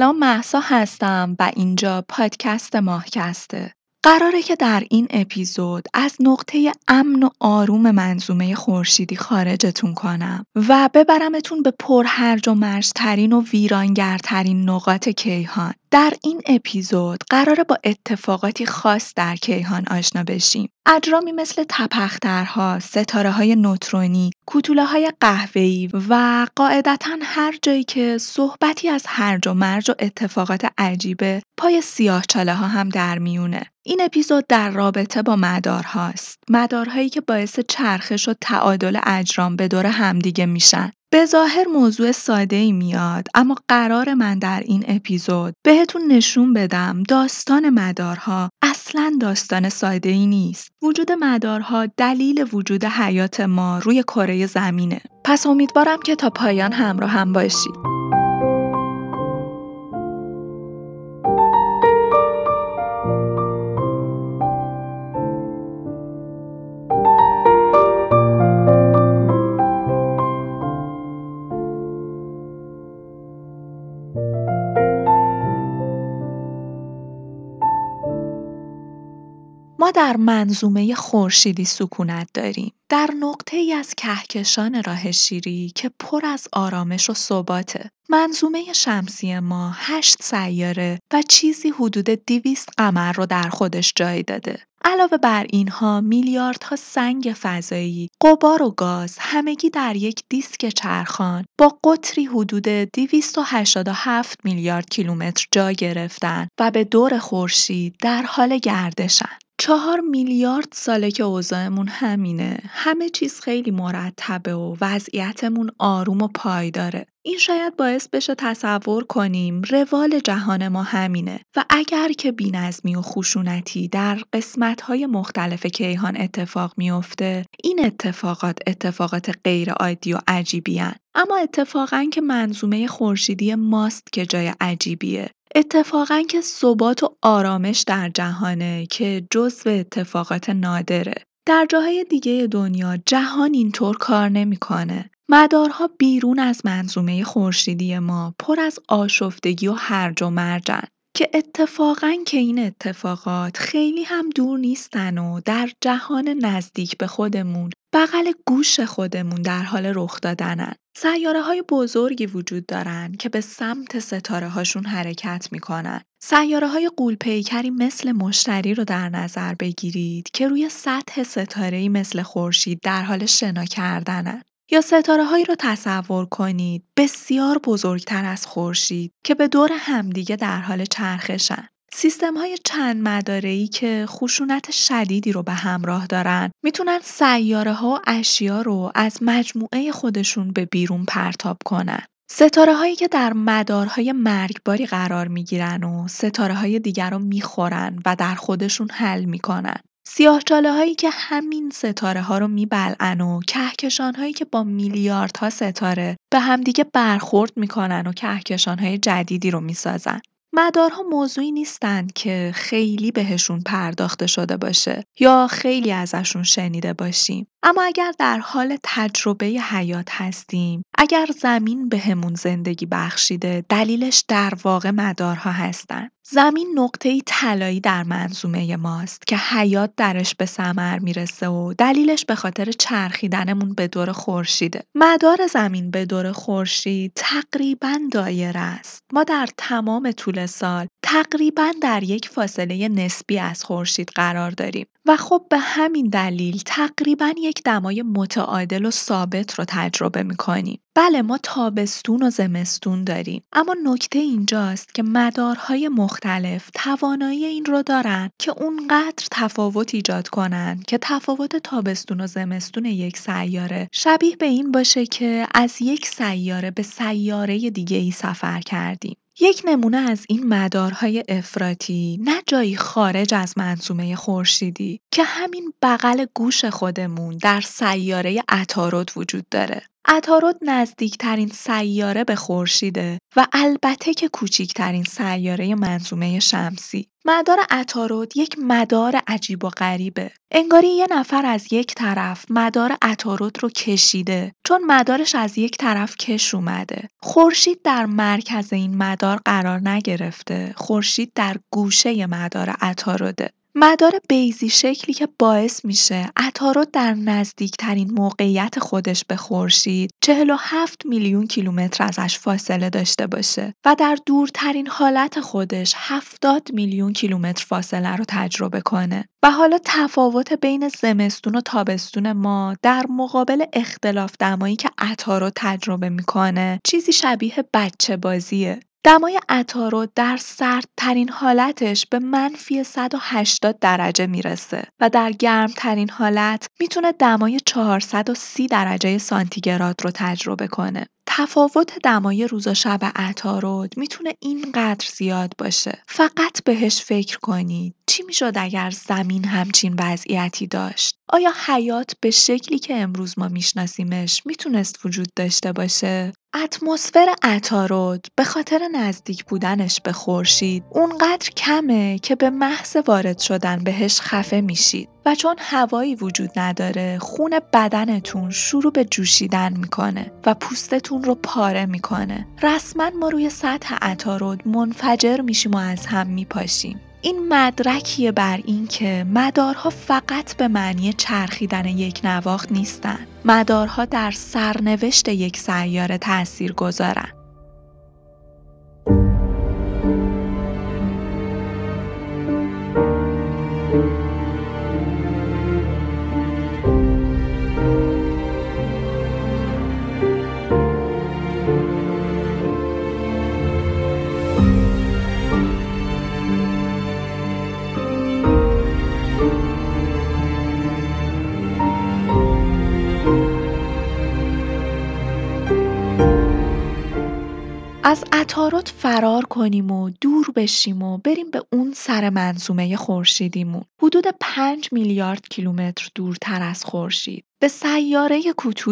سلام محسا هستم و اینجا پادکست ماهکسته. قراره که در این اپیزود از نقطه امن و آروم منظومه خورشیدی خارجتون کنم و ببرمتون به پرهرج و مرجترین و ویرانگرترین نقاط کیهان. در این اپیزود قراره با اتفاقاتی خاص در کیهان آشنا بشیم. اجرامی مثل تپخترها، ستاره های نوترونی، کتوله های قهوه‌ای و قاعدتا هر جایی که صحبتی از هرج و مرج و اتفاقات عجیبه پای سیاه چاله ها هم در میونه. این اپیزود در رابطه با مدارهاست. مدارهایی که باعث چرخش و تعادل اجرام به دور همدیگه میشن. به ظاهر موضوع ساده ای میاد اما قرار من در این اپیزود بهتون نشون بدم داستان مدارها اصلا داستان ساده ای نیست. وجود مدارها دلیل وجود حیات ما روی کره زمینه. پس امیدوارم که تا پایان همراه هم باشید. در منظومه خورشیدی سکونت داریم. در نقطه ای از کهکشان راه شیری که پر از آرامش و ثباته. منظومه شمسی ما هشت سیاره و چیزی حدود دیویست قمر رو در خودش جای داده. علاوه بر اینها میلیاردها سنگ فضایی، قبار و گاز همگی در یک دیسک چرخان با قطری حدود 287 میلیارد کیلومتر جا گرفتن و به دور خورشید در حال گردشن. چهار میلیارد ساله که اوضاعمون همینه. همه چیز خیلی مرتبه و وضعیتمون آروم و پایداره. این شاید باعث بشه تصور کنیم روال جهان ما همینه و اگر که بینظمی و خشونتی در قسمت‌های مختلف کیهان اتفاق میافته این اتفاقات اتفاقات غیر عادی و عجیبی هن. اما اتفاقا که منظومه خورشیدی ماست که جای عجیبیه اتفاقا که ثبات و آرامش در جهانه که جزو اتفاقات نادره. در جاهای دیگه دنیا جهان اینطور کار نمی‌کنه. مدارها بیرون از منظومه خورشیدی ما پر از آشفتگی و هرج و مرجن که اتفاقا که این اتفاقات خیلی هم دور نیستن و در جهان نزدیک به خودمون بغل گوش خودمون در حال رخ دادنن. سیاره های بزرگی وجود دارن که به سمت ستاره هاشون حرکت می‌کنن. سیاره های قولپیکری مثل مشتری رو در نظر بگیرید که روی سطح ستاره مثل خورشید در حال شنا کردنن. یا ستاره هایی رو تصور کنید بسیار بزرگتر از خورشید که به دور همدیگه در حال چرخشن. سیستم های چند مداره‌ای که خشونت شدیدی رو به همراه دارن می‌تونن سیاره ها و اشیا رو از مجموعه خودشون به بیرون پرتاب کنن. ستاره هایی که در مدارهای مرگباری قرار می‌گیرن و ستاره های دیگر رو می‌خورن و در خودشون حل می‌کنن. سیاهچاله هایی که همین ستاره ها رو میبلعن و کهکشان هایی که با میلیاردها ستاره به همدیگه برخورد می‌کنن و کهکشان های جدیدی رو می‌سازن. مدارها موضوعی نیستند که خیلی بهشون پرداخته شده باشه یا خیلی ازشون شنیده باشیم اما اگر در حال تجربه حیات هستیم اگر زمین بهمون زندگی بخشیده دلیلش در واقع مدارها هستند زمین نقطه طلایی در منظومه ماست که حیات درش به ثمر می‌رسه و دلیلش به خاطر چرخیدنمون به دور خورشیده. مدار زمین به دور خورشید تقریبا دایره است. ما در تمام طول سال تقریبا در یک فاصله نسبی از خورشید قرار داریم. و خب به همین دلیل تقریبا یک دمای متعادل و ثابت رو تجربه می‌کنیم. بله ما تابستون و زمستون داریم اما نکته اینجاست که مدارهای مختلف توانایی این رو دارن که اونقدر تفاوت ایجاد کنن که تفاوت تابستون و زمستون یک سیاره شبیه به این باشه که از یک سیاره به سیاره دیگه ای سفر کردیم. یک نمونه از این مدارهای افراطی نه جایی خارج از منظومه خورشیدی که همین بغل گوش خودمون در سیاره عطارد وجود داره. عطارد نزدیکترین سیاره به خورشیده و البته که کوچیکترین سیاره منظومه شمسی. مدار عطارد یک مدار عجیب و غریبه. انگاری یه نفر از یک طرف مدار عطارد رو کشیده چون مدارش از یک طرف کش اومده. خورشید در مرکز این مدار قرار نگرفته. خورشید در گوشه مدار عطارده. مدار بیزی شکلی که باعث میشه عطارد در نزدیکترین موقعیت خودش به خورشید 47 میلیون کیلومتر ازش فاصله داشته باشه و در دورترین حالت خودش 70 میلیون کیلومتر فاصله رو تجربه کنه. و حالا تفاوت بین زمستون و تابستون ما در مقابل اختلاف دمایی که عطارد تجربه می‌کنه چیزی شبیه بچه بازیه دمای عطارد در سردترین حالتش به منفی 180 درجه می‌رسه و در گرمترین حالت می‌تونه دمای 430 درجه سانتیگراد رو تجربه کنه. تفاوت دمای روز و شب عطارد می‌تونه اینقدر زیاد باشه. فقط بهش فکر کنید. چی می‌شد اگر زمین همچین وضعیتی داشت؟ آیا حیات به شکلی که امروز ما میشناسیمش می‌تونست وجود داشته باشه؟ اتمسفر عطارد به خاطر نزدیک بودنش به خورشید اونقدر کمه که به محض وارد شدن بهش خفه میشید و چون هوایی وجود نداره خون بدنتون شروع به جوشیدن می‌کنه و پوستتون رو پاره می‌کنه. رسما ما روی سطح عطارد منفجر میشیم و از هم میپاشیم. این مدرکیه بر این که مدارها فقط به معنی چرخیدن یک نواخت نیستن. مدارها در سرنوشت یک سیاره تأثیر گذارن. عطارد فرار کنیم و دور بشیم و بریم به اون سر منظومه خورشیدیمون. حدود 5 میلیارد کیلومتر دورتر از خورشید. به سیاره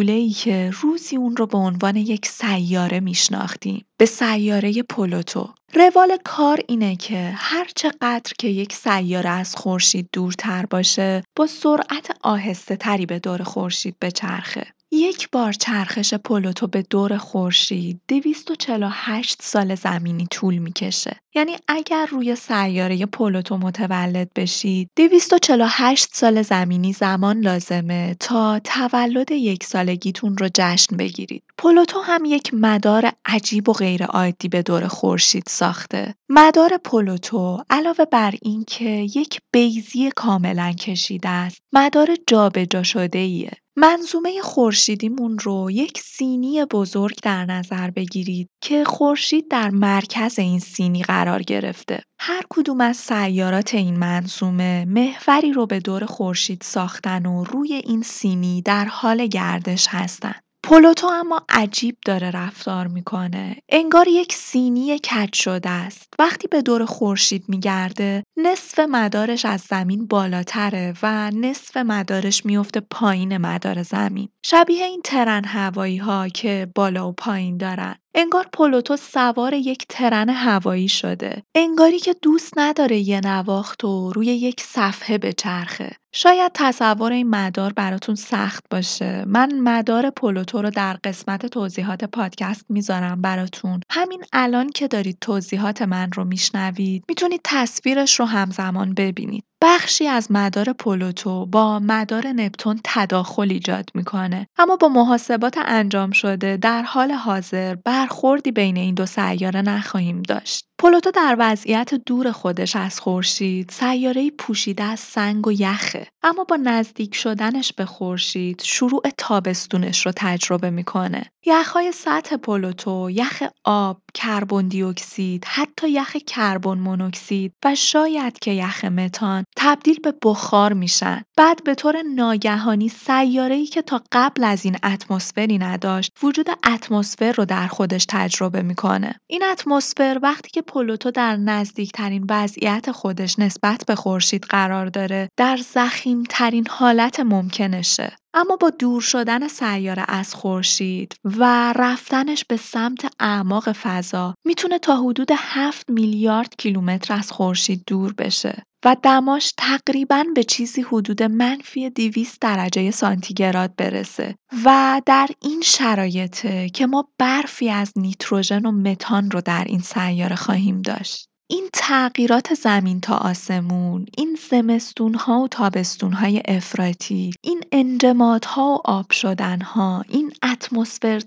ای که روزی اون رو به عنوان یک سیاره میشناختیم. به سیاره پلوتو. روال کار اینه که هر چقدر که یک سیاره از خورشید دورتر باشه با سرعت آهسته تری به دور خورشید بچرخه. یک بار چرخش پلوتو به دور خورشید 248 سال زمینی طول می‌کشه. یعنی اگر روی سیاره پلوتو متولد بشید 248 سال زمینی زمان لازمه تا تولد یک سالگیتون رو جشن بگیرید. پلوتو هم یک مدار عجیب و غیر عادی به دور خورشید ساخته. مدار پلوتو علاوه بر اینکه یک بیزی کاملا کشیده است، مدار جابجا شده ایه. منظومه خورشیدیمون رو یک سینی بزرگ در نظر بگیرید که خورشید در مرکز این سینی قرار گرفته. هر کدوم از سیارات این منظومه محوری رو به دور خورشید ساختن و روی این سینی در حال گردش هستن. پلوتو اما عجیب داره رفتار می‌کنه. انگار یک سینی کج شده است. وقتی به دور خورشید میگرده نصف مدارش از زمین بالاتره و نصف مدارش میفته پایین مدار زمین. شبیه این ترن هوایی ها که بالا و پایین دارن. انگار پلوتو سوار یک ترن هوایی شده. انگاری که دوست نداره یه نواخت و روی یک صفحه بچرخه. شاید تصور این مدار براتون سخت باشه. من مدار پلوتو رو در قسمت توضیحات پادکست می‌ذارم براتون. همین الان که دارید توضیحات من رو میشنوید می‌تونید تصویرش رو همزمان ببینید. بخشی از مدار پلوتو با مدار نپتون تداخل ایجاد می‌کنه اما با محاسبات انجام شده در حال حاضر برخوردی بین این دو سیاره نخواهیم داشت پلوتو در وضعیت دور خودش از خورشید سیارهای پوشیده از سنگ و یخه. اما با نزدیک شدنش به خورشید شروع تابستونش رو تجربه می‌کنه. یخهای سطح پلوتو یخ آب کربن دی اکسید حتی یخ کربن مونوکسید و شاید که یخ متان تبدیل به بخار میشن. بعد به طور ناگهانی سیاره‌ای که تا قبل از این اتمسفری نداشت وجود اتمسفر رو در خودش تجربه می‌کنه. این اتمسفر وقتی که پلوتو در نزدیکترین وضعیت خودش نسبت به خورشید قرار داره در ترین حالت ممکنشه. اما با دور شدن سیاره از خورشید و رفتنش به سمت اعماق فضا می‌تونه تا حدود 7 میلیارد کیلومتر از خورشید دور بشه و دماش تقریبا به چیزی حدود منفی 200 درجه سانتیگراد برسه و در این شرایطه که ما برفی از نیتروژن و متان رو در این سیاره خواهیم داشت. این تغییرات زمین تا آسمون، این ها و های افراطی، این ها و آب ها، این اتمسفر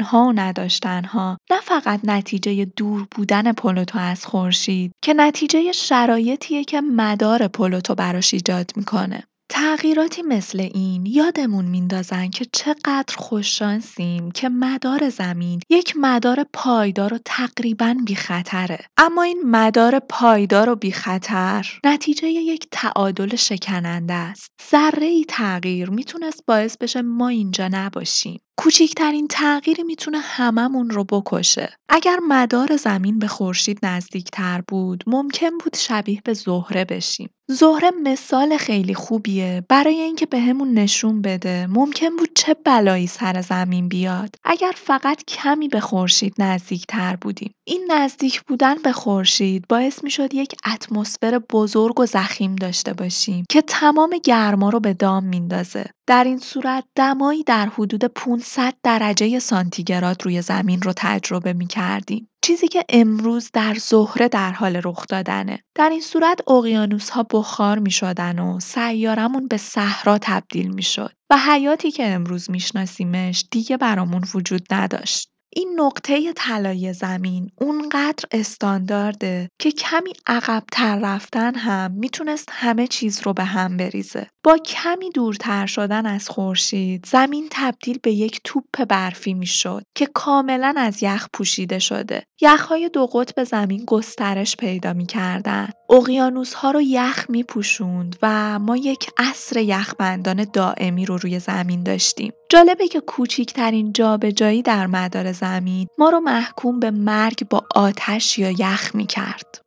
ها و ها، نه فقط نتیجه دور بودن پلوتو از خورشید که نتیجه شرایطیه که مدار پلوتو براش ایجاد می‌کنه. تغییراتی مثل این یادمون میندازن که چقدر خوششانسیم که مدار زمین یک مدار پایدار و تقریبا بی خطره. اما این مدار پایدار و بی خطر نتیجه یک تعادل شکننده است. ذره تغییر می‌تونست باعث بشه ما اینجا نباشیم. کوچکترین تغییری می‌تونه هممون رو بکشه. اگر مدار زمین به خورشید نزدیکتر بود، ممکن بود شبیه به زهره بشیم. زهره مثال خیلی خوبیه برای اینکه بهمون نشون بده ممکن بود چه بلایی سر زمین بیاد اگر فقط کمی به خورشید نزدیکتر بودیم. این نزدیک بودن به خورشید باعث می‌شد یک اتمسفر بزرگ و زخیم داشته باشیم که تمام گرما رو به دام میندازه. در این صورت دمایی در حدود 500 درجه سانتیگراد روی زمین رو تجربه می کردیم. چیزی که امروز در زهره در حال رخ دادنه. در این صورت اقیانوس ها بخار می شدن و سیارمون به صحرا تبدیل می شد و حیاتی که امروز میشناسیمش دیگه برامون وجود نداشت. این نقطه طلایی زمین اونقدر استاندارده که کمی عقبتر رفتن هم می‌تونست همه چیز رو به هم بریزه. با کمی دورتر شدن از خورشید زمین تبدیل به یک توپ برفی می‌شد که کاملا از یخ پوشیده شده. یخهای دو قطب زمین گسترش پیدا می‌کردن. اقیانوس ها رو یخ می پوشوند و ما یک عصر یخبندان دائمی رو روی زمین داشتیم. جالبه که کوچیکترین جابجایی در مدار زمین ما رو محکوم به مرگ با آتش یا یخ می کرد.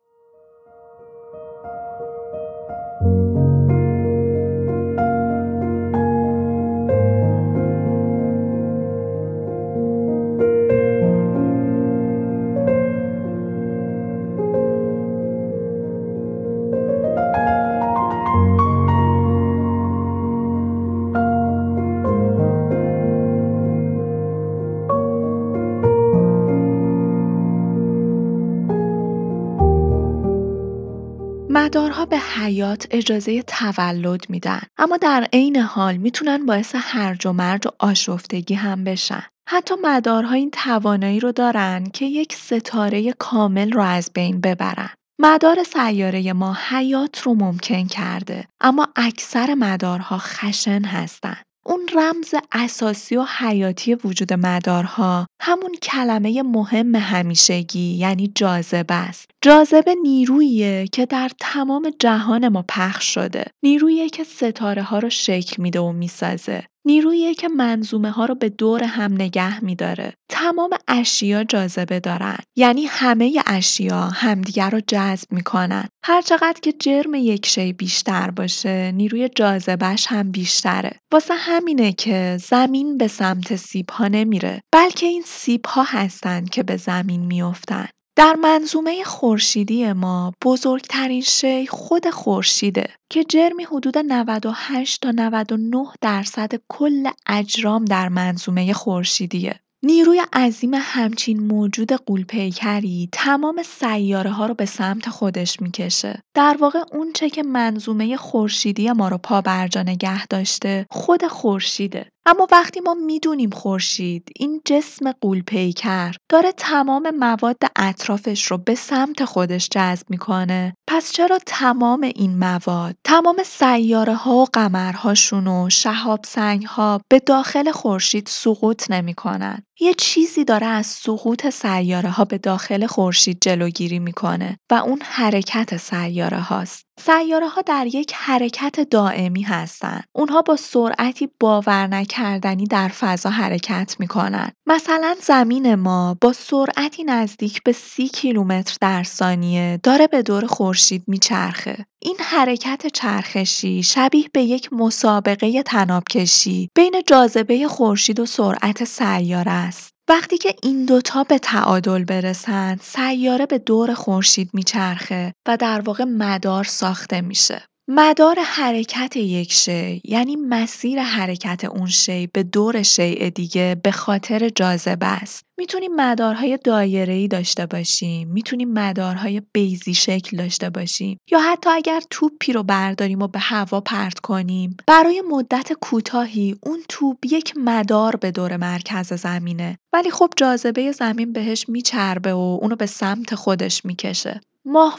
مدارها به حیات اجازه تولد میدن اما در عین حال می‌تونن باعث هرج و مرج و آشفتگی هم بشن. حتی مدارها این توانایی رو دارن که یک ستاره کامل رو از بین ببرن. مدار سیاره ما حیات رو ممکن کرده اما اکثر مدارها خشن هستند. اون رمز اساسی و حیاتی وجود مدارها همون کلمه مهم همیشگی یعنی جاذبه است. جاذبه نیروییه که در تمام جهان ما پخش شده. نیروییه که ستاره ها رو شکل میده و می‌سازه. نیروییه که منظومه ها رو به دور هم نگه میداره. تمام اشیا جاذبه دارن. یعنی همه اشیا همدیگر رو جذب می‌کنن. هر چقدر که جرم یک شی بیشتر باشه، نیروی جاذبهش هم بیشتره. واسه همینه که زمین به سمت سیب ها نمیره، بلکه این سیب ها هستن که به زمین میافتن. در منظومه خورشیدی ما بزرگترین شی خود خورشیده که جرمی حدود 98 تا 99 درصد کل اجرام در منظومه خورشیدیه. نیروی عظیم همچین موجود قولپیکری تمام سیاره ها رو به سمت خودش می‌کشه. در واقع اونچه که منظومه خورشیدی ما رو پا برجا نگه داشته خود خورشیده. اما وقتی ما می‌دونیم خورشید این جسم قولپیکر داره تمام مواد اطرافش رو به سمت خودش جذب می‌کنه. پس چرا تمام این مواد تمام سیاره ها و قمرهاشون و شهاب سنگ ها به داخل خورشید سقوط نمی‌کنن؟ یه چیزی داره از سقوط سیاره ها به داخل خورشید جلوگیری می‌کنه و اون حرکت سیاره هاست سیاره ها در یک حرکت دائمی هستند. اونها با سرعتی باور نکردنی در فضا حرکت می‌کنن. مثلا زمین ما با سرعتی نزدیک به سی کیلومتر در ثانیه داره به دور خورشید میچرخه. این حرکت چرخشی شبیه به یک مسابقه تنابکشی بین جاذبه خورشید و سرعت سیاره است. وقتی که این دوتا به تعادل برسند، سیاره به دور خورشید میچرخه و در واقع مدار ساخته میشه. مدار حرکت یک شی یعنی مسیر حرکت اون شی به دور شیء دیگه به خاطر جاذبه است. می‌تونیم مدارهای دایره‌ای داشته باشیم، می‌تونیم مدارهای بیزی شکل داشته باشیم یا حتی اگر توپی رو برداریم و به هوا پرت کنیم، برای مدت کوتاهی اون توپ یک مدار به دور مرکز زمینه ولی خب جاذبه زمین بهش میچربه و اونو به سمت خودش می‌کشه.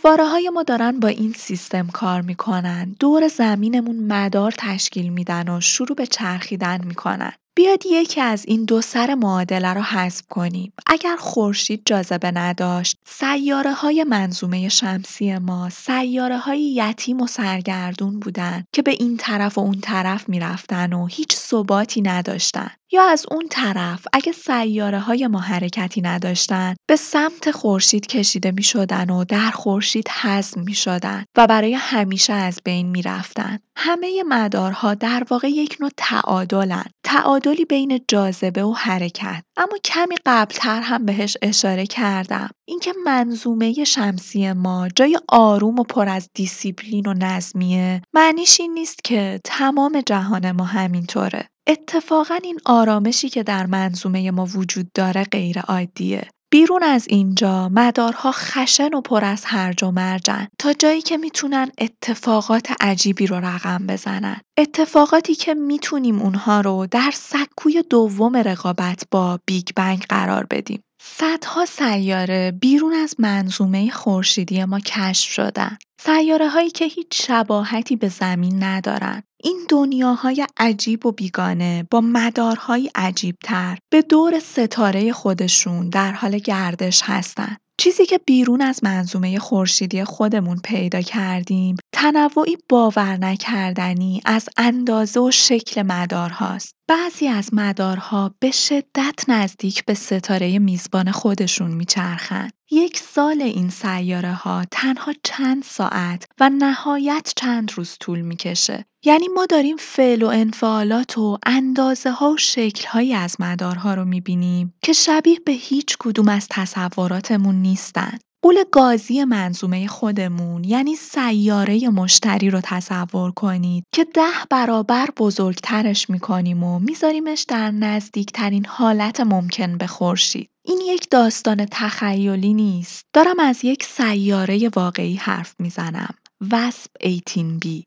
های ما دارن با این سیستم کار می‌کنن. دور زمینمون مدار تشکیل میدن و شروع به چرخیدن می‌کنن. بیاد یکی از این دو سر معادله رو حذف کنیم. اگر خورشید جاذبه نداشت، سیاره های منظومه شمسی ما سیاره های یتیم و سرگردون بودن که به این طرف و اون طرف می‌رفتن و هیچ ثباتی نداشتن. یا از اون طرف اگه سیاره های ما حرکتی نداشتن به سمت خورشید کشیده می شدن و در خورشید حزم می شدن و برای همیشه از بین می رفتن. همه مدارها در واقع یک نوع تعادلن. تعادلی بین جاذبه و حرکت. اما کمی قبلتر هم بهش اشاره کردم. اینکه منظومه شمسی ما جای آروم و پر از دیسیپلین و نظمیه معنیش این نیست که تمام جهان ما همینطوره. اتفاقا این آرامشی که در منظومه ما وجود داره غیر عادیه. بیرون از اینجا مدارها خشن و پر از هرج و مرجن تا جایی که می‌تونن اتفاقات عجیبی رو رقم بزنن. اتفاقاتی که می‌تونیم اونها رو در سکوی دوم رقابت با بیگ بنگ قرار بدیم. صدها سیاره بیرون از منظومه خورشیدی ما کشف شدن. سیاره هایی که هیچ شباهتی به زمین ندارن. این دنیاهای عجیب و بیگانه با مدارهای عجیبتر به دور ستاره خودشون در حال گردش هستند. چیزی که بیرون از منظومه خورشیدی خودمون پیدا کردیم تنوعی باور نکردنی از اندازه و شکل مدارهاست. بعضی از مدارها به شدت نزدیک به ستاره میزبان خودشون میچرخند. یک سال این سیاره ها تنها چند ساعت و نهایت چند روز طول می‌کشه. یعنی ما داریم فعل و انفعالات و اندازه ها و شکل هایی از مدارها رو می‌بینیم که شبیه به هیچ کدوم از تصوراتمون نیستن. قول گازی منظومه خودمون یعنی سیاره مشتری رو تصور کنید که ده برابر بزرگترش می‌کنیم و میذاریمش در نزدیکترین حالت ممکن به خورشید. این یک داستان تخیلی نیست. دارم از یک سیاره واقعی حرف می‌زنم. وسپ 18b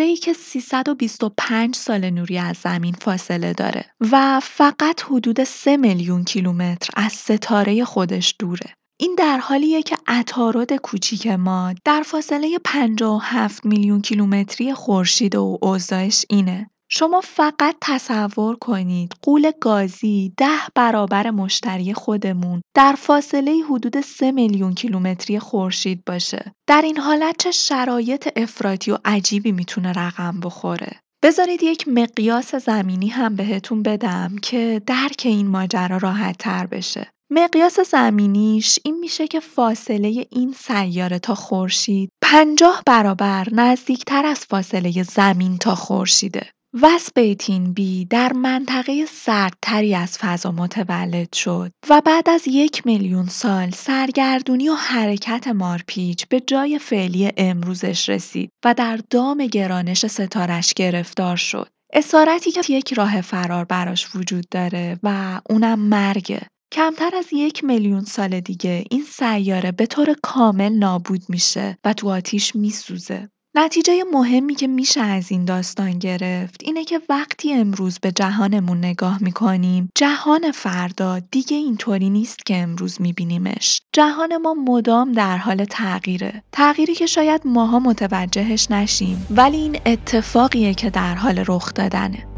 ای که 325 سال نوری از زمین فاصله داره و فقط حدود 3 میلیون کیلومتر از ستاره خودش دوره. این در حالیه که عطارد کوچیک ما در فاصله 57 میلیون کیلومتری خورشید و اوضاعش اینه. شما فقط تصور کنید قول گازی ده برابر مشتری خودمون در فاصله حدود 3 میلیون کیلومتری خورشید باشه. در این حالت چه شرایط افراطی و عجیبی می‌تونه رقم بخوره. بذارید یک مقیاس زمینی هم بهتون بدم که درک این ماجرا راحت تر بشه. مقیاس زمینیش این میشه که فاصله این سیاره تا خورشید 50 برابر نزدیکتر از فاصله زمین تا خورشیده. وسپ بی در منطقه سردتری از فضا متولد شد و بعد از یک میلیون سال سرگردونی و حرکت مارپیچ به جای فعلی امروزش رسید و در دام گرانش ستارش گرفتار شد. اسارتی که یک راه فرار براش وجود داره و اونم مرگه. کمتر از یک میلیون سال دیگه این سیاره به طور کامل نابود میشه و تو آتیش میسوزه. نتیجه مهمی که میشه از این داستان گرفت اینه که وقتی امروز به جهانمون نگاه می‌کنیم جهان فردا دیگه اینطوری نیست که امروز میبینیمش. جهان ما مدام در حال تغییره. تغییری که شاید ماها متوجهش نشیم ولی این اتفاقیه که در حال رخ دادنه.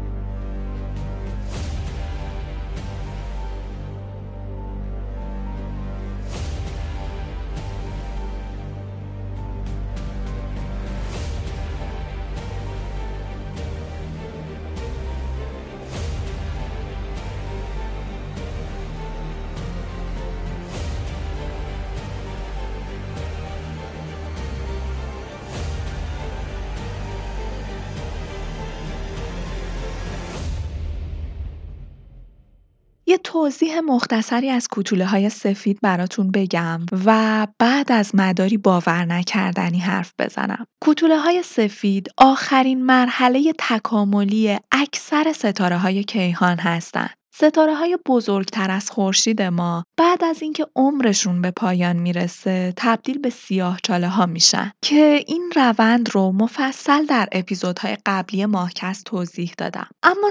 توضیح مختصری از کوتوله های سفید براتون بگم و بعد از مداری باور نکردنی حرف بزنم. کوتوله های سفید آخرین مرحله تکاملی اکثر ستاره های کیهان هستند. های بزرگتر از خورشید ما بعد از اینکه عمرشون به پایان می‌رسه تبدیل به ها میشن که این روند رو مفصل در اپیزودهای قبلی ماهکست توضیح دادم. اما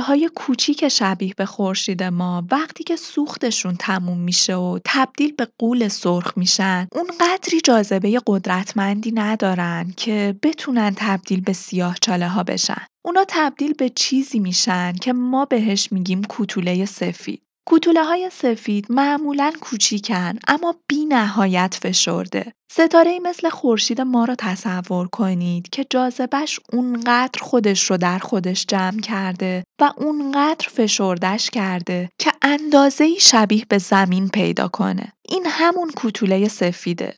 های کوچیک شبیه به خورشید ما وقتی که سوختشون تموم میشه و تبدیل به قول سرخ میشن اونقدری جاذبه قدرتمندی ندارن که بتونن تبدیل به چاله ها بشن. اونا تبدیل به چیزی میشن که ما بهش میگیم کوتوله سفید. کوتوله های سفید معمولا کوچیکن اما بی نهایت فشرده. ستاره مثل خورشید ما رو تصور کنید که جاذبش اونقدر خودش رو در خودش جمع کرده و اونقدر فشردش کرده که اندازه شبیه به زمین پیدا کنه. این همون کوتوله سفیده.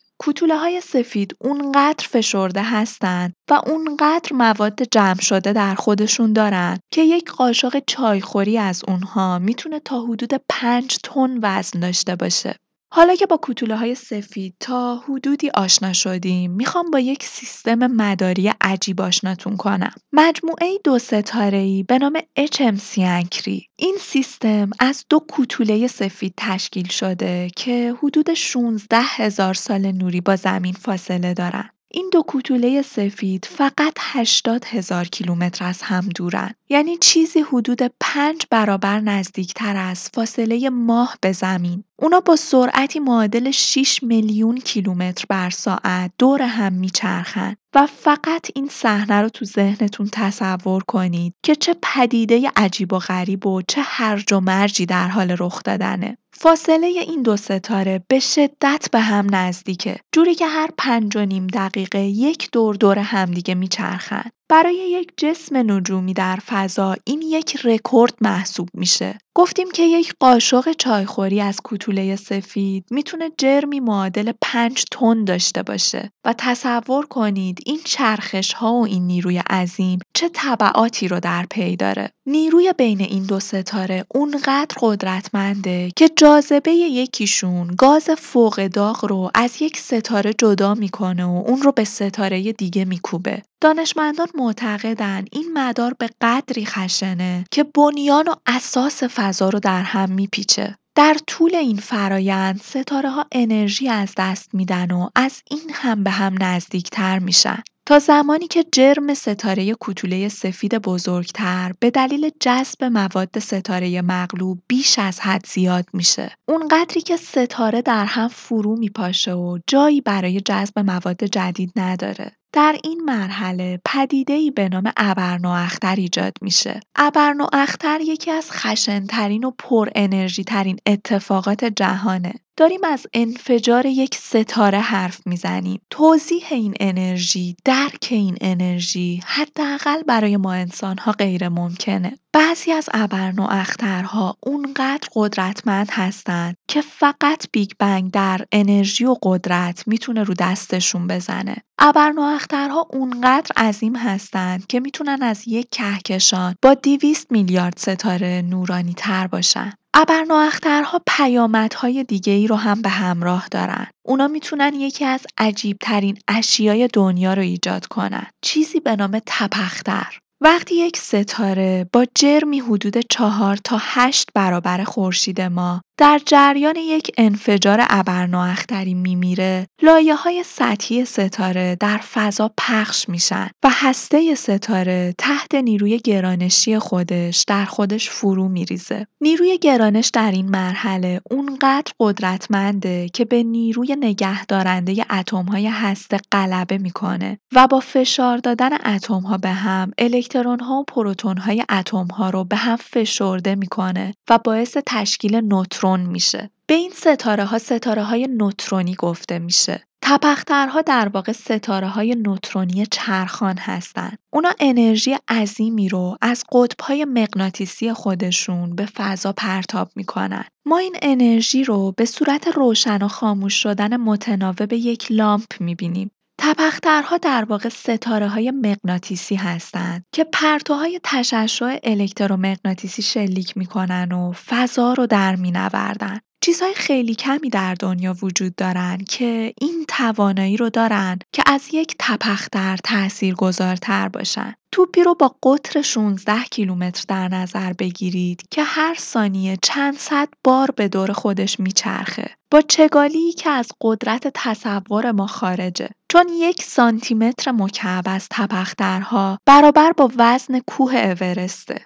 های سفید اونقدر فشرده هستند و اونقدر مواد جمع شده در خودشون دارن که یک قاشق چایخوری از اونها می‌تونه تا حدود 5 تن وزن داشته باشه. حالا که با های سفید تا حدودی آشنا شدیم می‌خوام با یک سیستم مداری عجیب آشناتون کنم. مجموعه دو ستاره‌ای به نام HMC انکری. این سیستم از دو کوتوله سفید تشکیل شده که حدود 16 هزار سال نوری با زمین فاصله دارن. این دو کوتوله سفید فقط 80 هزار کیلومتر از هم دورن. یعنی چیزی حدود پنج برابر نزدیکتر از فاصله ماه به زمین. اونا با سرعتی معادل 6 میلیون کیلومتر بر ساعت دور هم میچرخن و فقط این صحنه رو تو ذهنتون تصور کنید که چه پدیده عجیب و غریب و چه هرج و مرجی در حال رخ دادنه. فاصله این دو ستاره به شدت به هم نزدیکه جوری که هر پنج و نیم دقیقه یک دور دور همدیگه میچرخن برای یک جسم نجومی در فضا این یک رکورد محسوب میشه. گفتیم که یک قاشق چایخوری از کوتوله سفید می‌تونه جرمی معادل 5 تن داشته باشه و تصور کنید این چرخش ها و این نیروی عظیم چه طبعاتی رو در پی داره. نیروی بین این دو ستاره اونقدر قدرتمنده که جاذبه یکیشون گاز فوق داغ رو از یک ستاره جدا می‌کنه و اون رو به ستاره دیگه میکوبه. دانشمندان معتقدن این مدار به قدری خشنه که بنیان و اساس فضا رو در هم میپیچه. در طول این فرایند ستاره ها انرژی از دست میدن و از این هم به هم نزدیکتر میشن. تا زمانی که جرم ستاره کوتوله سفید بزرگتر به دلیل جذب مواد ستاره مغلوب بیش از حد زیاد میشه. اونقدری که ستاره در هم فرو میپاشه و جایی برای جذب مواد جدید نداره. در این مرحله پدیده‌ای به نام ابرنواختر ایجاد میشه. ابرنواختر یکی از خشنترین و پر انرژی ترین اتفاقات جهانه. داریم از انفجار یک ستاره حرف می‌زنیم. توضیح این انرژی، درک این انرژی حداقل برای ما انسانها غیر ممکنه. بعضی از ابرنواخترها اونقدر قدرتمند هستند که فقط بیگ بنگ در انرژی و قدرت می‌تونه رو دستشون بزنه. ابرنواخترها اونقدر عظیم هستند که می‌تونن از یک کهکشان با 200 میلیارد ستاره نورانی تر باشن. ابرنواخترها پیامدهای ای رو هم به همراه دارن. اونا می‌تونن یکی از عجیبترین اشیای دنیا رو ایجاد کنن. چیزی به نام تپختر. وقتی یک ستاره با جرمی حدود چهار تا هشت برابر خورشید ما در جریان یک انفجار ابرنواختری میمیره لایه های سطحی ستاره در فضا پخش میشن و هسته ستاره تحت نیروی گرانشی خودش در خودش فرو میریزه. نیروی گرانش در این مرحله اونقدر قدرتمنده که به نیروی نگهدارنده اتم های هسته غلبه می‌کنه و با فشار دادن اتم ها به هم الکترون ها و پروتون های اتم ها رو به هم فشرده می‌کنه و باعث تشکیل نوترون میشه. به این ستاره ها ستاره های نوترونی گفته میشه. تپخترها در واقع ستاره های نوترونی چرخان هستند. اونا انرژی عظیمی رو از قطبهای مغناطیسی خودشون به فضا پرتاب می‌کنن. ما این انرژی رو به صورت روشن و خاموش شدن متناوب یک لامپ می‌بینیم. تپخترها در واقع ستاره های مغناطیسی هستند که پرتوهای تشعشع الکترومغناطیسی شلیک می‌کنن و فضا رو در مینوردن. چیزهای خیلی کمی در دنیا وجود دارن که این توانایی رو دارن که از یک تپختر تأثیر گذارتر باشن. توپی رو با قطر 16 کیلومتر در نظر بگیرید که هر ثانیه چند صد بار به دور خودش میچرخه. با چگالی که از قدرت تصور ما خارجه. چون یک سانتیمتر مکعب از تپخترها برابر با وزن کوه اورسته.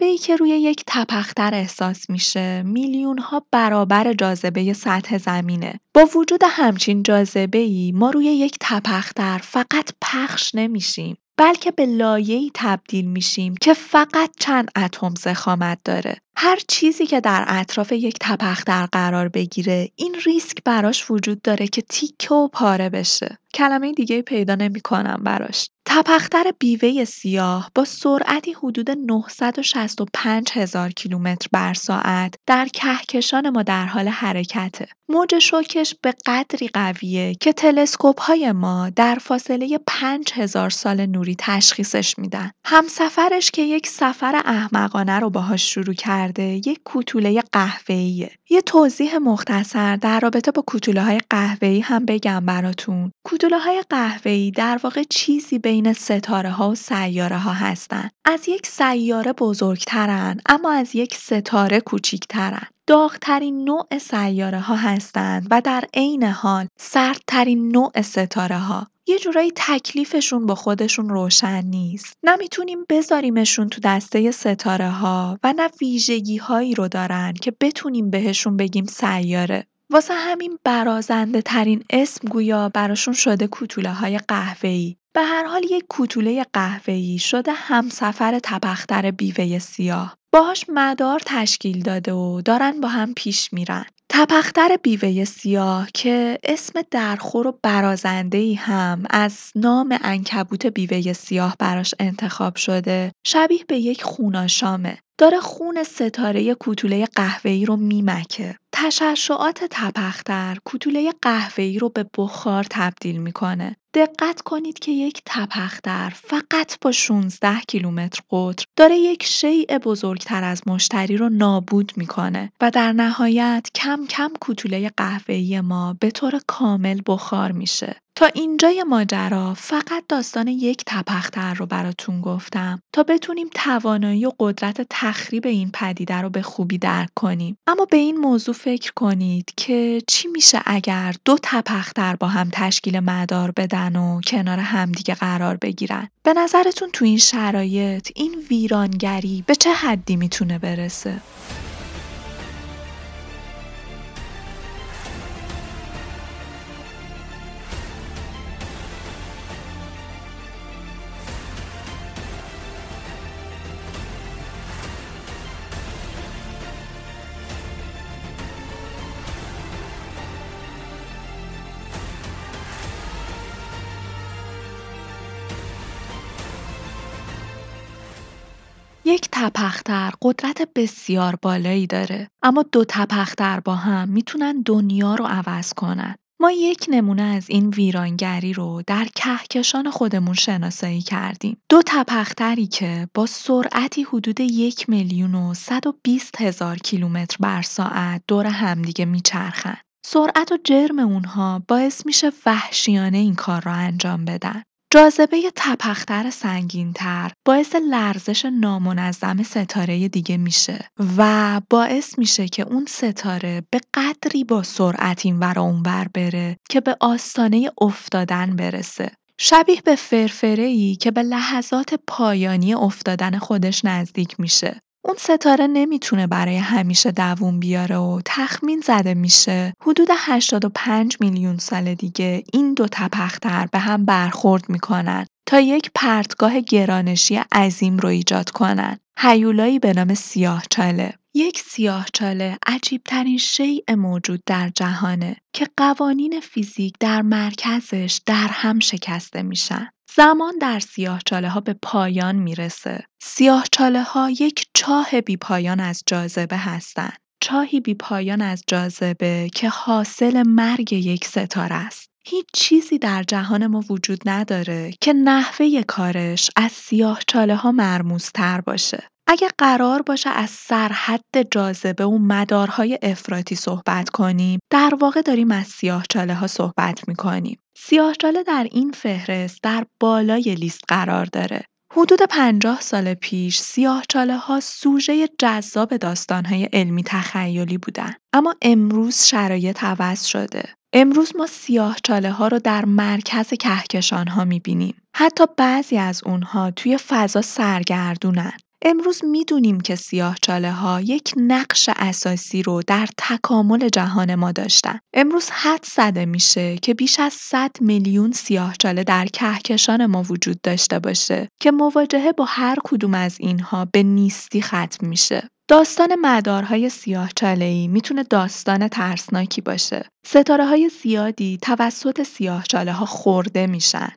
ای که روی یک تپختر احساس میشه میلیون ها برابر جاذبه سطح زمینه. با وجود همچین ای ما روی یک تپختر فقط پخش نمیشیم بلکه به لایه‌ای تبدیل میشیم که فقط چند اتم زخامت داره. هر چیزی که در اطراف یک تپختر قرار بگیره این ریسک براش وجود داره که تیکه و پاره بشه. کلمه دیگه پیدا نمی‌کنم براش. تپختر بیوه سیاه با سرعتی حدود 965 هزار کیلومتر بر ساعت در کهکشان ما در حال حرکته. موج شوکش به قدری قویه که تلسکوپ های ما در فاصله 5000 سال نوری تشخیصش میدن. همسفرش که یک سفر احمقانه رو باهاش شروع کرده یک کوتوله قهوه‌ایه. یه توضیح مختصر در رابطه با کوتوله های قهوه‌ای هم بگم براتون. کوتوله های قهوه‌ای در واقع چیزی بین ستاره ها و سیاره ها هستن. از یک سیاره بزرگترن اما از یک ستاره کوچیکترن. داغترین نوع سیاره ها هستند و در عین حال سردترین نوع ستاره ها. یه جورایی تکلیفشون با خودشون روشن نیست. نمی‌تونیم بذاریمشون تو دسته ستاره ها و نه ویژگی هایی رو دارن که بتونیم بهشون بگیم سیاره. واسه همین برازنده ترین اسم گویا براشون شده کوتوله های قهوه‌ای. به هر حال یک کوتوله قهوه‌ای شده همسفر تپختر بیوه سیاه. باهاش مدار تشکیل داده و دارن با هم پیش میرن. تپختر بیوه سیاه که اسم درخور و ای هم از نام انکبوت بیوه سیاه براش انتخاب شده شبیه به یک خوناشامه. داره خون ستاره کوتوله قهوه‌ای رو میمکه. تشعشعات تپختر کوتوله قهوه‌ای رو به بخار تبدیل می‌کنه. دقت کنید که یک تپختر فقط با 16 کیلومتر قطر داره یک شیء بزرگتر از مشتری رو نابود می‌کنه و در نهایت کم کم کوتوله قهوه‌ای ما به طور کامل بخار میشه. تا اینجای ماجرا فقط داستان یک تپختر رو براتون گفتم تا بتونیم توانایی و قدرت تخریب این پدیده رو به خوبی درک کنیم. اما به این موضوع فکر کنید که چی میشه اگر دو تپختر با هم تشکیل مدار بدن و کنار همدیگه قرار بگیرن. به نظرتون تو این شرایط این ویرانگری به چه حدی می‌تونه برسه؟ یک تپختر قدرت بسیار بالایی داره اما دو تپختر با هم می‌تونن دنیا رو عوض کنن. ما یک نمونه از این ویرانگری رو در کهکشان خودمون شناسایی کردیم. دو تپختری که با سرعتی حدود یک میلیون و 120 هزار کیلومتر بر ساعت دور همدیگه میچرخن. سرعت و جرم اونها باعث میشه وحشیانه این کار را انجام بدن. جاذبه تپختر سنگینتر باعث لرزش نامنظم ستاره دیگه میشه و باعث میشه که اون ستاره به قدری با سرعت این ور اونور بره که به آستانه افتادن برسه. شبیه به فرفره که به لحظات پایانی افتادن خودش نزدیک میشه. اون ستاره نمی‌تونه برای همیشه دووم بیاره و تخمین زده میشه حدود 85 میلیون سال دیگه این دو تپختر به هم برخورد می‌کنن تا یک پرتگاه گرانشی عظیم رو ایجاد کنن. هیولایی به نام سیاهچاله یک سیاهچاله عجیبترین شیء موجود در جهانه که قوانین فیزیک در مرکزش در هم شکسته میشن. زمان در سیاهچاله ها به پایان می‌رسه. سیاهچاله ها یک چاه بی پایان از جاذبه هستند. چاهی بی پایان از جاذبه که حاصل مرگ یک ستاره است. هیچ چیزی در جهان ما وجود نداره که نحوه کارش از چاله ها مرموزتر باشه. اگه قرار باشه از سرحد جاذبه و مدارهای افراطی صحبت کنیم، در واقع داریم از چاله ها صحبت می‌کنیم. چاله در این فهرست در بالای لیست قرار داره. حدود پنجاه سال پیش چاله ها سوژه جذاب داستانهای علمی تخیلی بودن. اما امروز شرایط عوض شده. امروز ما چاله ها رو در مرکز کهکشان ها می‌بینیم. حتی بعضی از اونها توی فضا سرگردونن. امروز می‌دونیم که چاله ها یک نقش اساسی رو در تکامل جهان ما داشتن. امروز حد زده میشه که بیش از 100 میلیون چاله در کهکشان ما وجود داشته باشه که مواجهه با هر کدوم از اینها به نیستی ختم میشه. داستان مدارهای ای می‌تونه داستان ترسناکی باشه. ستاره های زیادی توسط چاله ها خورده میشن.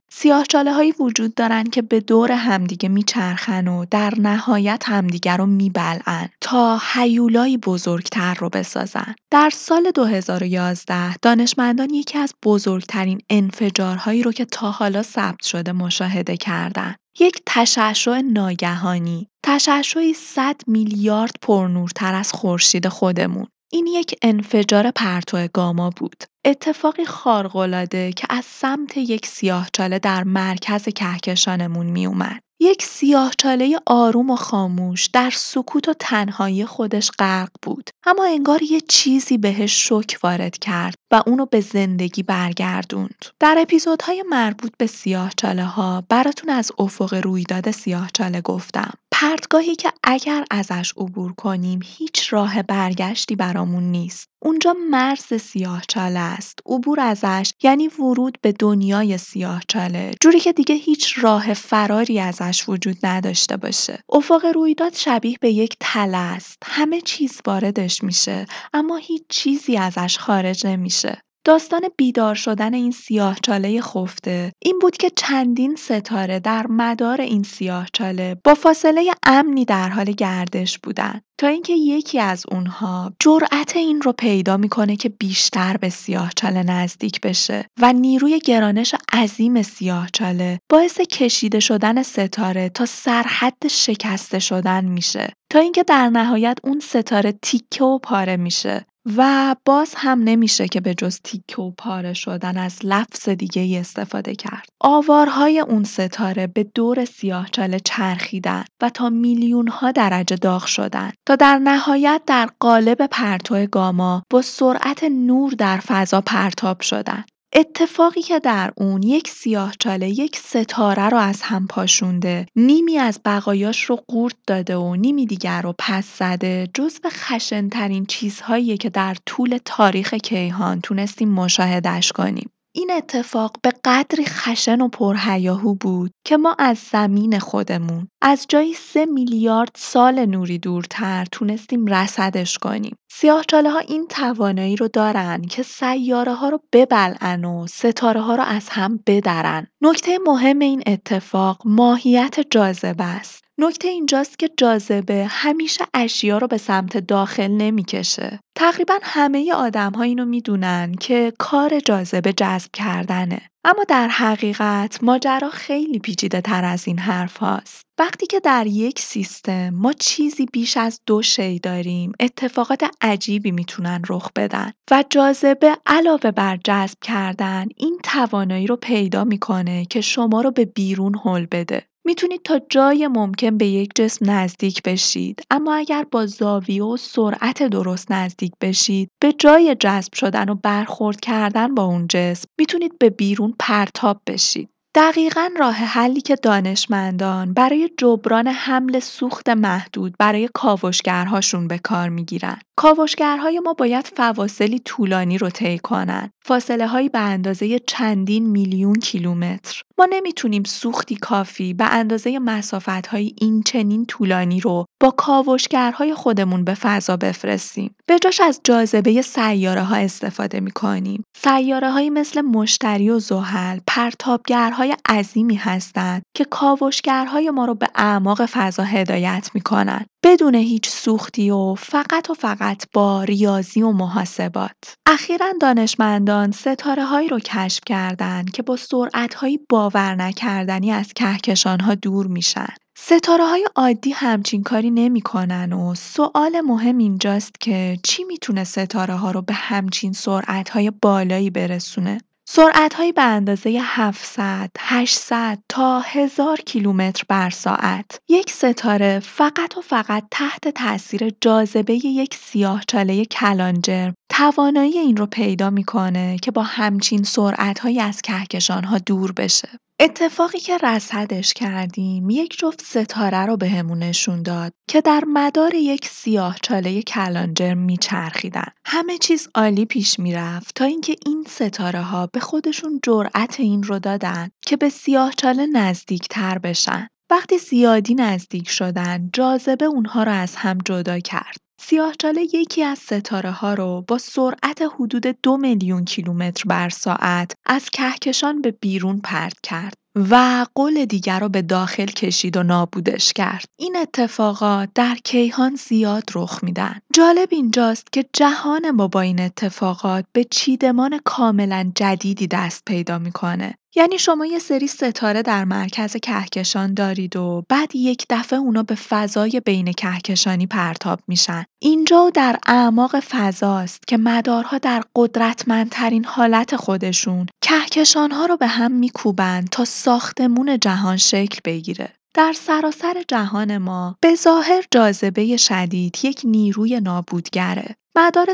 چاله هایی وجود دارن که به دور همدیگه میچرخن و در نهایت همدیگه رو میبلعن تا حیولایی بزرگتر رو بسازن. در سال 2011 دانشمندان یکی از بزرگترین انفجارهایی رو که تا حالا ثبت شده مشاهده کردن. یک تشعشع ناگهانی، تشعشعی 100 میلیارد پرنورتر از خورشید خودمون. این یک انفجار پرتو گاما بود. اتفاقی خارق‌العاده که از سمت یک سیاهچاله در مرکز کهکشانمون می اومد. یک سیاهچاله آروم و خاموش در سکوت و تنهایی خودش غرق بود اما انگار یه چیزی بهش شک وارد کرد و اونو به زندگی برگردوند. در اپیزودهای مربوط به سیاهچاله ها براتون از افق رویداد سیاهچاله گفتم. پرتگاهی که اگر ازش عبور کنیم هیچ راه برگشتی برامون نیست. اونجا مرز سیاهچاله است. عبور ازش یعنی ورود به دنیای سیاهچاله جوری که دیگه هیچ راه فراری ازش وجود نداشته باشه. افق رویداد شبیه به یک تله است. همه چیز واردش میشه اما هیچ چیزی ازش خارج نمیشه. داستان بیدار شدن این سیاهچاله خفته. این بود که چندین ستاره در مدار این سیاهچاله با فاصله امنی در حال گردش بودند تا اینکه یکی از اونها جرأت این رو پیدا می‌کنه که بیشتر به سیاهچاله نزدیک بشه و نیروی گرانش عظیم سیاهچاله باعث کشیده شدن ستاره تا سرحد شکسته شدن میشه. تا اینکه در نهایت اون ستاره تیکه و پاره میشه. و باز هم نمیشه که به جز تیکه و پاره شدن از لفظ دیگه ای استفاده کرد. آوارهای اون ستاره به دور سیاهچاله چرخیدن و تا میلیون ها درجه داغ شدن تا در نهایت در قالب پرتو گاما با سرعت نور در فضا پرتاب شدن. اتفاقی که در اون یک سیاهچاله یک ستاره رو از هم پاشونده نیمی از بقایاش رو قورت داده و نیمی دیگر رو پس زده جزو خشنترین چیزهاییه که در طول تاریخ کیهان تونستیم مشاهدش کنیم. این اتفاق به قدری خشن و پرهیاهو بود که ما از زمین خودمون از جایی سه میلیارد سال نوری دورتر تونستیم رصدش کنیم. سیاهچاله ها این توانایی رو دارن که سیاره ها رو ببلعن و ستاره ها رو از هم بدرن. نکته مهم این اتفاق ماهیت جاذبه است. نکته اینجاست که جاذبه همیشه اشیا رو به سمت داخل نمی‌کشه. تقریبا همه آدم ها اینو می‌دونن که کار جاذبه جذب کردنه. اما در حقیقت ماجرا خیلی پیچیده تر از این حرف هاست. وقتی که در یک سیستم ما چیزی بیش از دو شی داریم اتفاقات عجیبی می‌تونن رخ بدن و جاذبه علاوه بر جذب کردن این توانایی رو پیدا می‌کنه که شما رو به بیرون هل بده می‌تونید تا جای ممکن به یک جسم نزدیک بشید اما اگر با زاویه و سرعت درست نزدیک بشید به جای جذب شدن و برخورد کردن با اون جسم می‌تونید به بیرون پرتاب بشید دقیقا راه حلی که دانشمندان برای جبران حمل سوخت محدود برای کاوشگرهاشون به کار می‌گیرن. کاوشگرهای ما باید فواصلی طولانی رو طی کنن. فاصله هایی به اندازه چندین میلیون کیلومتر. ما نمی‌تونیم سوختی کافی به اندازه مسافت های این چنین طولانی رو با کاوشگرهای خودمون به فضا بفرستیم. به جاش از جاذبه سیاره ها استفاده می‌کنیم. سیاره هایی مثل مشتری و زحل پرتابگرهای عظیمی هستند که کاوشگرهای ما رو به اعماق فضا هدایت می‌کنن. بدون هیچ سوختی و فقط و فقط با ریاضی و محاسبات. اخیرا دانشمندان ستاره هایی رو کشف کردند که با سرعت های باور نکردنی از کهکشان ها دور میشن. ستاره های عادی همچین کاری نمی‌کنن و سوال مهم اینجاست که چی می‌تونه ستاره ها رو به همچین سرعت های بالایی برسونه؟ سرعت‌هایی به اندازه 700، 800 تا 1000 کیلومتر بر ساعت. یک ستاره فقط و فقط تحت تاثیر جاذبه یک سیاهچاله کلانجر توانایی این رو پیدا می‌کنه که با همچین سرعت‌هایی از کهکشان‌ها دور بشه. اتفاقی که رصدش کردیم یک جفت ستاره رو بهمون نشون داد که در مدار یک سیاه چاله کلانجر میچرخیدن. همه چیز عالی پیش می‌رفت تا اینکه این ستاره ها به خودشون جرأت این رو دادن که به سیاه چاله نزدیک تر بشن. وقتی زیادی نزدیک شدن جاذبه اونها رو از هم جدا کرد. سیاهچاله یکی از ستاره ها رو با سرعت حدود دو میلیون کیلومتر بر ساعت از کهکشان به بیرون پرت کرد و قول دیگر رو به داخل کشید و نابودش کرد. این اتفاقات در کیهان زیاد رخ میدن. جالب اینجاست که جهان ما با این اتفاقات به چیدمان کاملا جدیدی دست پیدا می‌کنه. یعنی شما یه سری ستاره در مرکز کهکشان دارید و بعد یک دفعه اونا به فضای بین کهکشانی پرتاب میشن. اینجا در اعماق فضاست که مدارها در قدرتمندترین حالت خودشون کهکشانها رو به هم میکوبند تا ساختمون جهان شکل بگیره. در سراسر جهان ما به ظاهر جاذبه شدید یک نیروی نابودگره مدار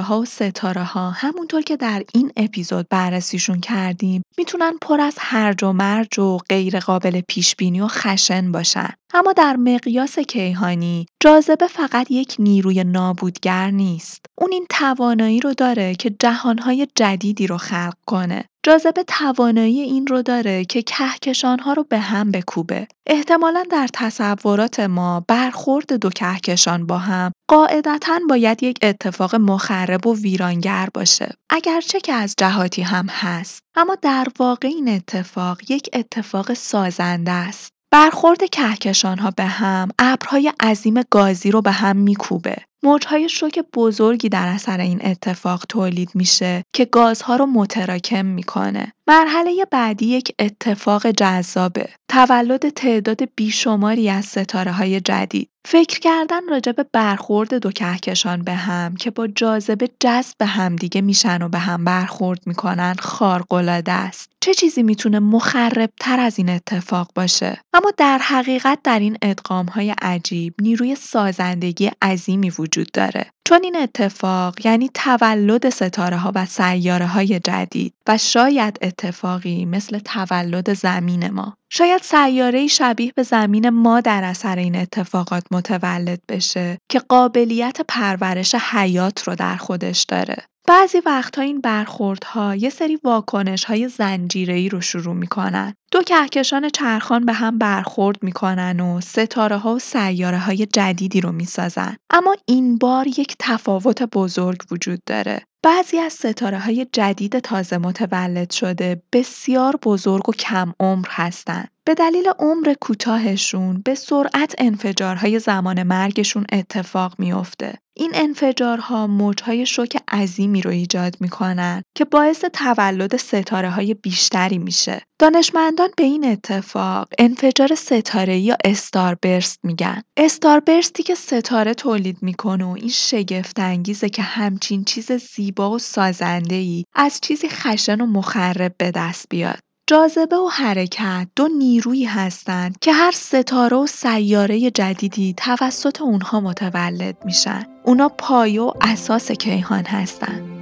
ها و ستاره ها همونطور که در این اپیزود بررسیشون کردیم می‌تونن پر از هرج و مرج و غیر قابل پیش بینی و خشن باشن. اما در مقیاس کیهانی جاذبه فقط یک نیروی نابودگر نیست اون این توانایی رو داره که جهانهای جدیدی رو خلق کنه جاذبه توانایی این رو داره که کهکشانها رو به هم بکوبه. احتمالا در تصورات ما برخورد دو کهکشان با هم قاعدتا باید یک اتفاق مخرب و ویرانگر باشه. اگرچه که از جهاتی هم هست. اما در واقع این اتفاق یک اتفاق سازنده است. برخورد کهکشانها به هم ابرهای عظیم گازی رو به هم میکوبه. موجهای شوک بزرگی در اثر این اتفاق تولید میشه که گازها رو متراکم می‌کنه. مرحله بعدی یک اتفاق جذابه. تولد تعداد بیشماری از ستاره های جدید. فکر کردن راجع به برخورد دو کهکشان به هم که با جاذبه جذب به همدیگه میشن و به هم برخورد می‌کنن خارق‌العاده است. چه چیزی می‌تونه مخرب تر از این اتفاق باشه؟ اما در حقیقت در این ادغام های عجیب نیروی سازندگی عظیمی وجود داره. چون این اتفاق یعنی تولد ستاره ها و سیاره های جدید و شاید اتفاقی مثل تولد زمین ما. شاید سیاره شبیه به زمین ما در اثر این اتفاقات متولد بشه که قابلیت پرورش حیات رو در خودش داره. بعضی وقتها این برخوردها یه سری واکنش های زنجیری رو شروع می‌کنن. دو کهکشان چرخان به هم برخورد می‌کنن و ستاره ها و سیاره های جدیدی رو می‌سازن. اما این بار یک تفاوت بزرگ وجود داره. بعضی از ستاره های جدید تازه متولد شده بسیار بزرگ و کم عمر هستند. به دلیل عمر کوتاهشون به سرعت انفجارهای زمان مرگشون اتفاق میافته. این انفجارها موجهای شوک عظیمی رو ایجاد می‌کنن که باعث تولد ستاره های بیشتری میشه. دانشمندان به این اتفاق انفجار ستاره یا استاربرست میگن. استاربرستی که ستاره تولید می‌کنه و این شگفت انگیزه که همچین چیز زیبا و سازنده ای از چیزی خشن و مخرب به دست بیاد. جاذبه و حرکت دو نیرویی هستند که هر ستاره و سیاره جدیدی توسط اونها متولد میشن. اونا پایه و اساس کیهان هستند.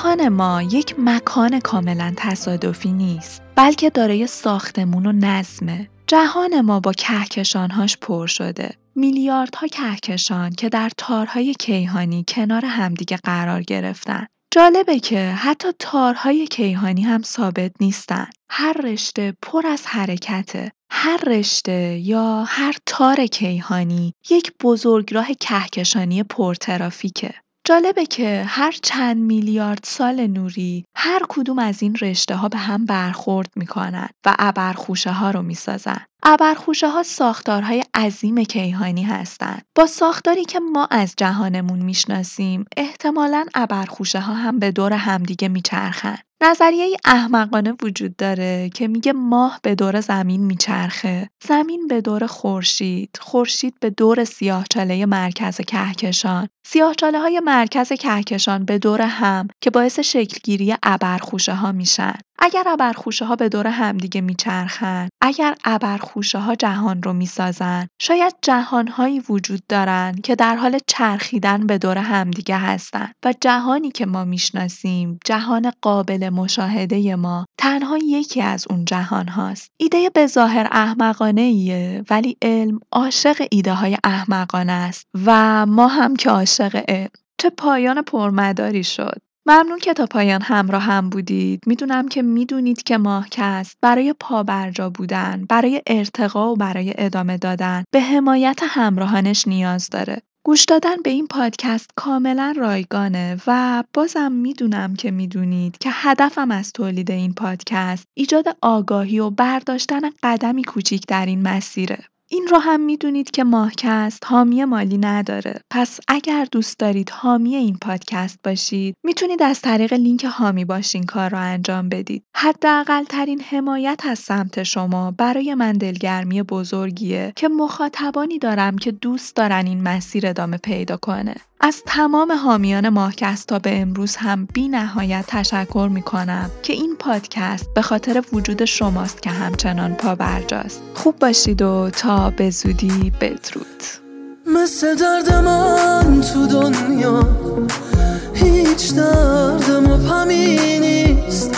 کیهان ما یک مکان کاملا تصادفی نیست بلکه دارای ساختمون و نظمه جهان ما با کهکشانهاش پر شده میلیاردها کهکشان که در تارهای کیهانی کنار همدیگه قرار گرفتن جالبه که حتی تارهای کیهانی هم ثابت نیستن. هر رشته پر از حرکته. هر رشته یا هر تار کیهانی یک بزرگراه کهکشانی پرترافیکه. جالبه که هر چند میلیارد سال نوری هر کدوم از این رشته ها به هم برخورد می‌کنن و ابرخوشه ها رو می‌سازن. ابرخوشه ها ساختارهای عظیم کیهانی هستند. با ساختاری که ما از جهانمون می‌شناسیم احتمالاً ابرخوشه ها هم به دور همدیگه میچرخن. نظریه احمقانه وجود داره که میگه ماه به دور زمین میچرخه، زمین به دور خورشید، خورشید به دور سیاهچاله مرکز کهکشان، سیاهچاله های مرکز کهکشان به دور هم که باعث شکلگیری ابرخوشه ها میشن. اگر ابرخوشه ها به دور همدیگه میچرخن، اگر ابرخوشه ها جهان رو می‌سازن، شاید جهان هایی وجود دارن که در حال چرخیدن به دور همدیگه هستن و جهانی که ما می‌شناسیم، جهان قابل مشاهده ما تنها یکی از اون جهان هاست. ایده به ظاهر احمقانه ایه ولی علم عاشق ایده های احمقانه است و ما هم که عاشق علم. چه پایان پرمداری شد. ممنون که تا پایان همراه هم بودید. می‌دونم که می‌دونید که ماهکست برای پابرجا بودن، برای ارتقا و برای ادامه دادن به حمایت همراهانش نیاز داره. گوش دادن به این پادکست کاملا رایگانه و بازم می‌دونم که می‌دونید که هدفم از تولید این پادکست ایجاد آگاهی و برداشتن قدمی کوچیک در این مسیره. این رو هم می‌دونید که ماهکست حامی مالی نداره. پس اگر دوست دارید حامی این پادکست باشید می‌تونید از طریق لینک حامی باشین کار رو انجام بدید. حداقل ترین حمایت از سمت شما برای من دلگرمی بزرگیه که مخاطبانی دارم که دوست دارن این مسیر ادامه پیدا کنه. از تمام حامیان ماهکست تا به امروز هم بی نهایت تشکر می کنم که این پادکست به خاطر وجود شماست که همچنان پا برجاست. خوب باشید و تا به زودی بدرود. مثل درد من تو دنیا هیچ دردم و پمی نیست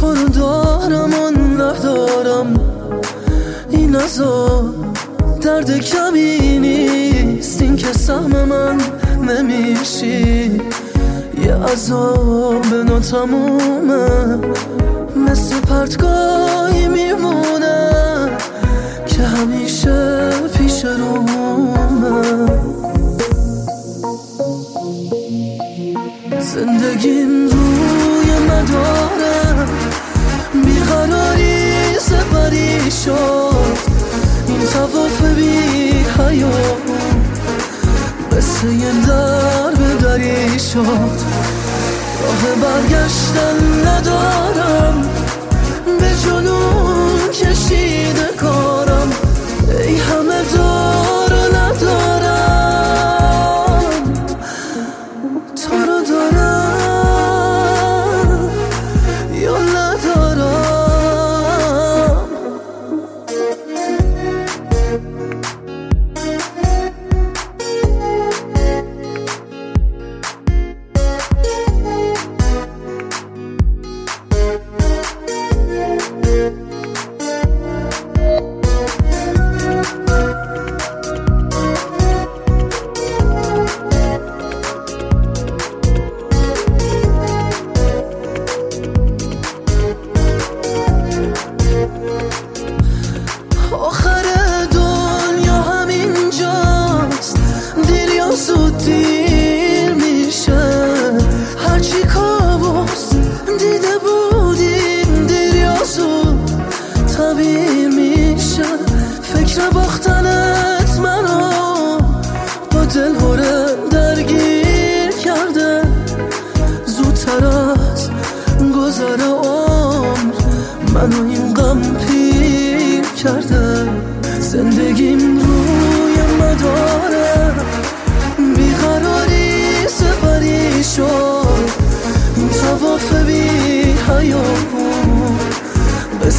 تو رو دارم و ندارم این ازا درد کمی نیست. این که سهم من نمیشی. یه عذاب ناتمومه. مثل پرتگاهی میمونه که همیشه پیش رومه. زندگیم روی مداره. بیقراری سپری شد. حیات مثل یه در به دری شد. راه برگشتن ندارم. به جنون کشیده کارم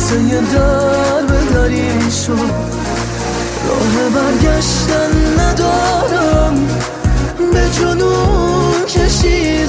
واسه یه در بداریم شد راه برگشتن ندارم. به جنون کشید